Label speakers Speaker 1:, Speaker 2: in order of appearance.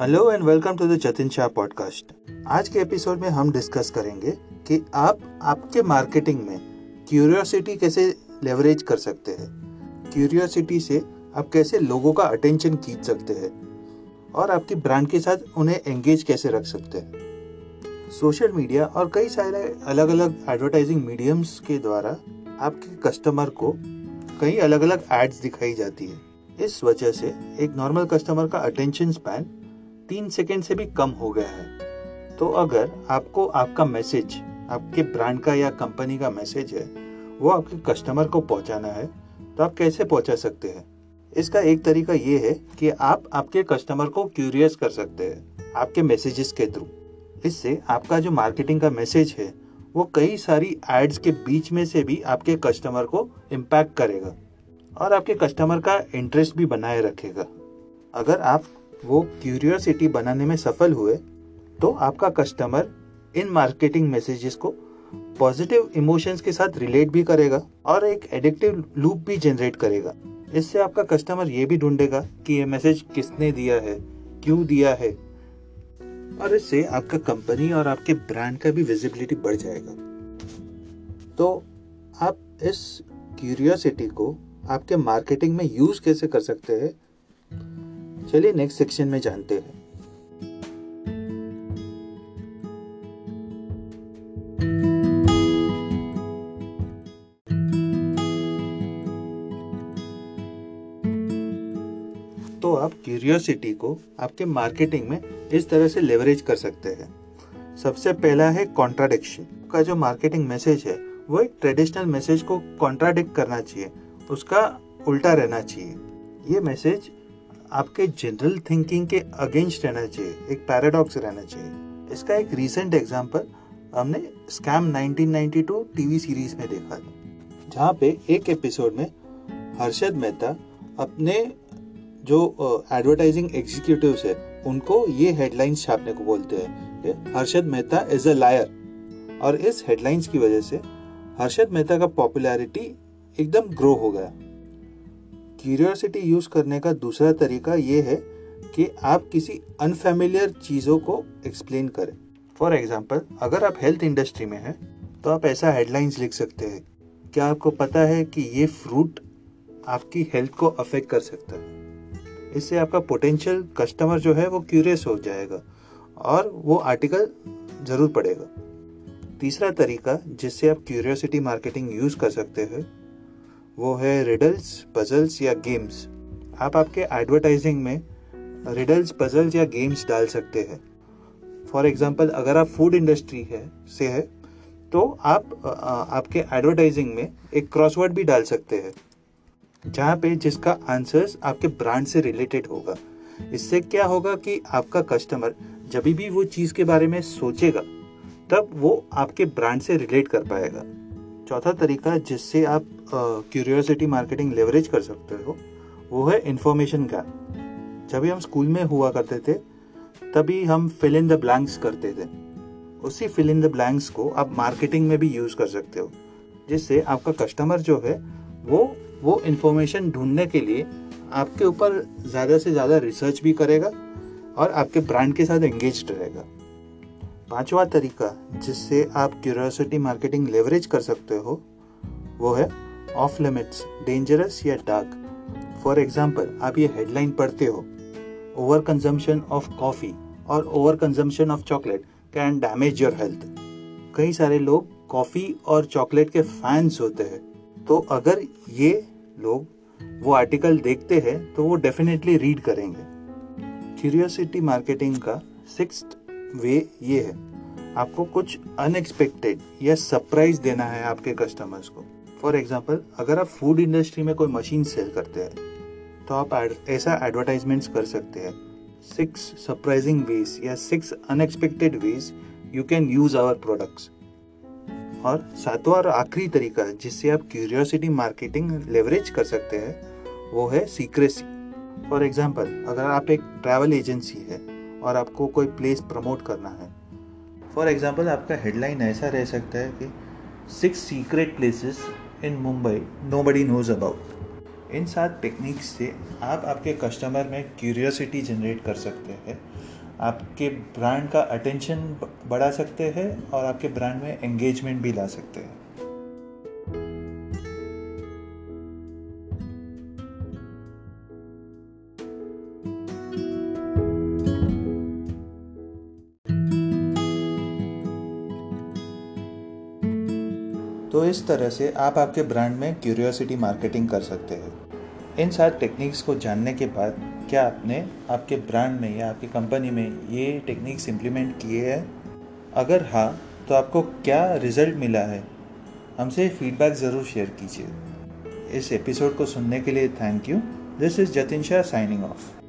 Speaker 1: Hello and welcome to the Jatin Shah podcast. आज के episode में हम डिस्कस करेंगे कि आप आपके मार्केटिंग में क्यूरियोसिटी कैसे लेवरेज कर सकते हैं। क्यूरियोसिटी से आप कैसे लोगों का अटेंशन खींच सकते हैं और आपकी ब्रांड के साथ उन्हें एंगेज कैसे रख सकते हैं। सोशल मीडिया और कई सारे अलग अलग एडवर्टाइजिंग मीडियम्स के द्वारा आपके कस्टमर को कई अलग अलग एड्स दिखाई जाती है। इस वजह से एक नॉर्मल कस्टमर का अटेंशन स्पैन तीन सेकेंड से भी कम हो गया है। तो अगर आपको आपका मैसेज, आपके ब्रांड का या कंपनी का मैसेज है, वो आपके कस्टमर को पहुंचाना है तो आप कैसे पहुँचा सकते हैं? इसका एक तरीका ये है कि आप आपके कस्टमर को क्यूरियस कर सकते हैं, आपके मैसेजेस के थ्रू। इससे आपका जो मार्केटिंग का मैसेज है, वो कई सारी एड्स के बीच में से भी आपके कस्टमर को इम्पैक्ट करेगा और आपके कस्टमर का इंटरेस्ट भी बनाए रखेगा। अगर आप वो क्यूरियोसिटी बनाने में सफल हुए तो आपका कस्टमर इन मार्केटिंग मैसेजेस को पॉजिटिव इमोशंस के साथ रिलेट भी करेगा और एक एडिक्टिव लूप भी जनरेट करेगा। इससे आपका कस्टमर ये भी ढूंढेगा कि ये मैसेज किसने दिया है, क्यों दिया है। और इससे आपका कंपनी और आपके ब्रांड का भी विजिबिलिटी बढ़ जाएगा। तो आप इस क्यूरियोसिटी को आपके मार्केटिंग में यूज़ कैसे कर सकते हैं चलिए नेक्स्ट सेक्शन में जानते हैं। तो आप क्यूरियोसिटी को आपके मार्केटिंग में इस तरह से लेवरेज कर सकते हैं। सबसे पहला है कॉन्ट्राडिक्शन का जो मार्केटिंग मैसेज है, वो एक ट्रेडिशनल मैसेज को कॉन्ट्राडिक्ट करना चाहिए, उसका उल्टा रहना चाहिए। ये मैसेज आपके जनरल थिंकिंग के अगेंस्ट रहना चाहिए, एक पैराडॉक्स रहना चाहिए। इसका एक रीसेंट एग्ज़ाम्पल हमने स्कैम 1992 टीवी सीरीज़ में देखा था, जहाँ पे एक एपिसोड में हर्षद मेहता अपने जो एडवर्टाइजिंग एग्जीक्यूटिव है, उनको ये हेडलाइंस छापने को बोलते हैं कि Harshad Mehta is a liar और इस हेडलाइंस की वजह से हर्षद मेहता का पॉपुलैरिटी एकदम ग्रो हो गया। क्यूरियोसिटी यूज़ करने का दूसरा तरीका ये है कि आप किसी अनफेमिलियर चीज़ों को एक्सप्लेन करें। फॉर एग्ज़ाम्पल अगर आप हेल्थ इंडस्ट्री में हैं तो आप ऐसा हेडलाइंस लिख सकते हैं। क्या आपको पता है कि ये फ्रूट आपकी हेल्थ को अफेक्ट कर सकता है? इससे आपका पोटेंशियल कस्टमर जो है वो क्यूरियस हो जाएगा और वो आर्टिकल ज़रूर पड़ेगा तीसरा तरीका जिससे आप क्यूरियोसिटी मार्केटिंग यूज़ कर सकते हैं वो है रिडल्स पजल्स या गेम्स आप आपके एडवर्टाइजिंग में रिडल्स पजल्स या गेम्स डाल सकते हैं. फॉर एग्ज़ाम्पल अगर आप फ़ूड इंडस्ट्री है से है तो आप आ, आपके एडवर्टाइजिंग में एक क्रॉसवर्ड भी डाल सकते हैं जहाँ पे जिसका आंसर्स आपके ब्रांड से रिलेटेड होगा. इससे क्या होगा कि आपका कस्टमर जब भी वो चीज़ के बारे में सोचेगा तब वो आपके ब्रांड से रिलेट कर पाएगा. चौथा तरीका जिससे आप क्यूरियोसिटी मार्केटिंग लेवरेज कर सकते हो, वो है इन्फॉर्मेशन गैप जब भी हम स्कूल में हुआ करते थे, तभी हम फिल इन द ब्लैंक्स करते थे। उसी फिल इन द ब्लैंक्स को आप मार्केटिंग में भी यूज़ कर सकते हो, जिससे आपका कस्टमर जो है, वो वो इन्फॉर्मेशन ढूँढने के लिए आपके ऊपर ज़्यादा से ज़्यादा रिसर्च भी करेगा और आपके ब्रांड के साथ एंगेज रहेगा। पांचवा तरीका जिससे आप क्यूरियोसिटी मार्केटिंग लेवरेज कर सकते हो, वो है ऑफ़ लिमिट्स डेंजरस या डार्क फॉर एग्ज़ाम्पल आप ये हेडलाइन पढ़ते हो ओवर कंजम्पशन ऑफ़ कॉफ़ी और over consumption of chocolate can damage your health कई सारे लोग कॉफ़ी और चॉकलेट के फैंस होते हैं तो अगर ये लोग वो आर्टिकल देखते हैं तो वो डेफिनेटली रीड करेंगे। क्यूरियोसिटी मार्केटिंग का सिक्स वे ये है। आपको कुछ अनएक्सपेक्टेड या सरप्राइज़ देना है आपके कस्टमर्स को। फॉर एग्ज़ाम्पल अगर आप फ़ूड इंडस्ट्री में कोई मशीन सेल करते हैं तो आप ऐसा एडवर्टाइजमेंट्स कर सकते हैं। सिक्स सरप्राइजिंग वेज या six unexpected ways you can use our products और सातवां और आखिरी तरीका जिससे आप क्यूरियोसिटी मार्केटिंग लेवरेज कर सकते हैं, वो है सीक्रेसी फॉर एग्ज़ाम्पल अगर आप एक ट्रैवल एजेंसी है और आपको कोई प्लेस प्रमोट करना है फॉर एग्ज़ाम्पल आपका हेडलाइन ऐसा रह सकता है कि six secret places in Mumbai nobody knows about इन सात टेक्निक्स से आप आपके कस्टमर में क्यूरियोसिटी जनरेट कर सकते हैं। आपके ब्रांड का अटेंशन बढ़ा सकते हैं और आपके ब्रांड में एंगेजमेंट भी ला सकते हैं। तो इस तरह से आप आपके ब्रांड में क्यूरियोसिटी मार्केटिंग कर सकते हैं। इन सात टेक्निक्स को जानने के बाद क्या आपने आपके ब्रांड में या आपकी कंपनी में ये टेक्निक्स इम्प्लीमेंट किए हैं? अगर हाँ तो आपको क्या रिज़ल्ट मिला है? हमसे फीडबैक ज़रूर शेयर कीजिए। इस एपिसोड को सुनने के लिए thank you this is Jatin Shah signing off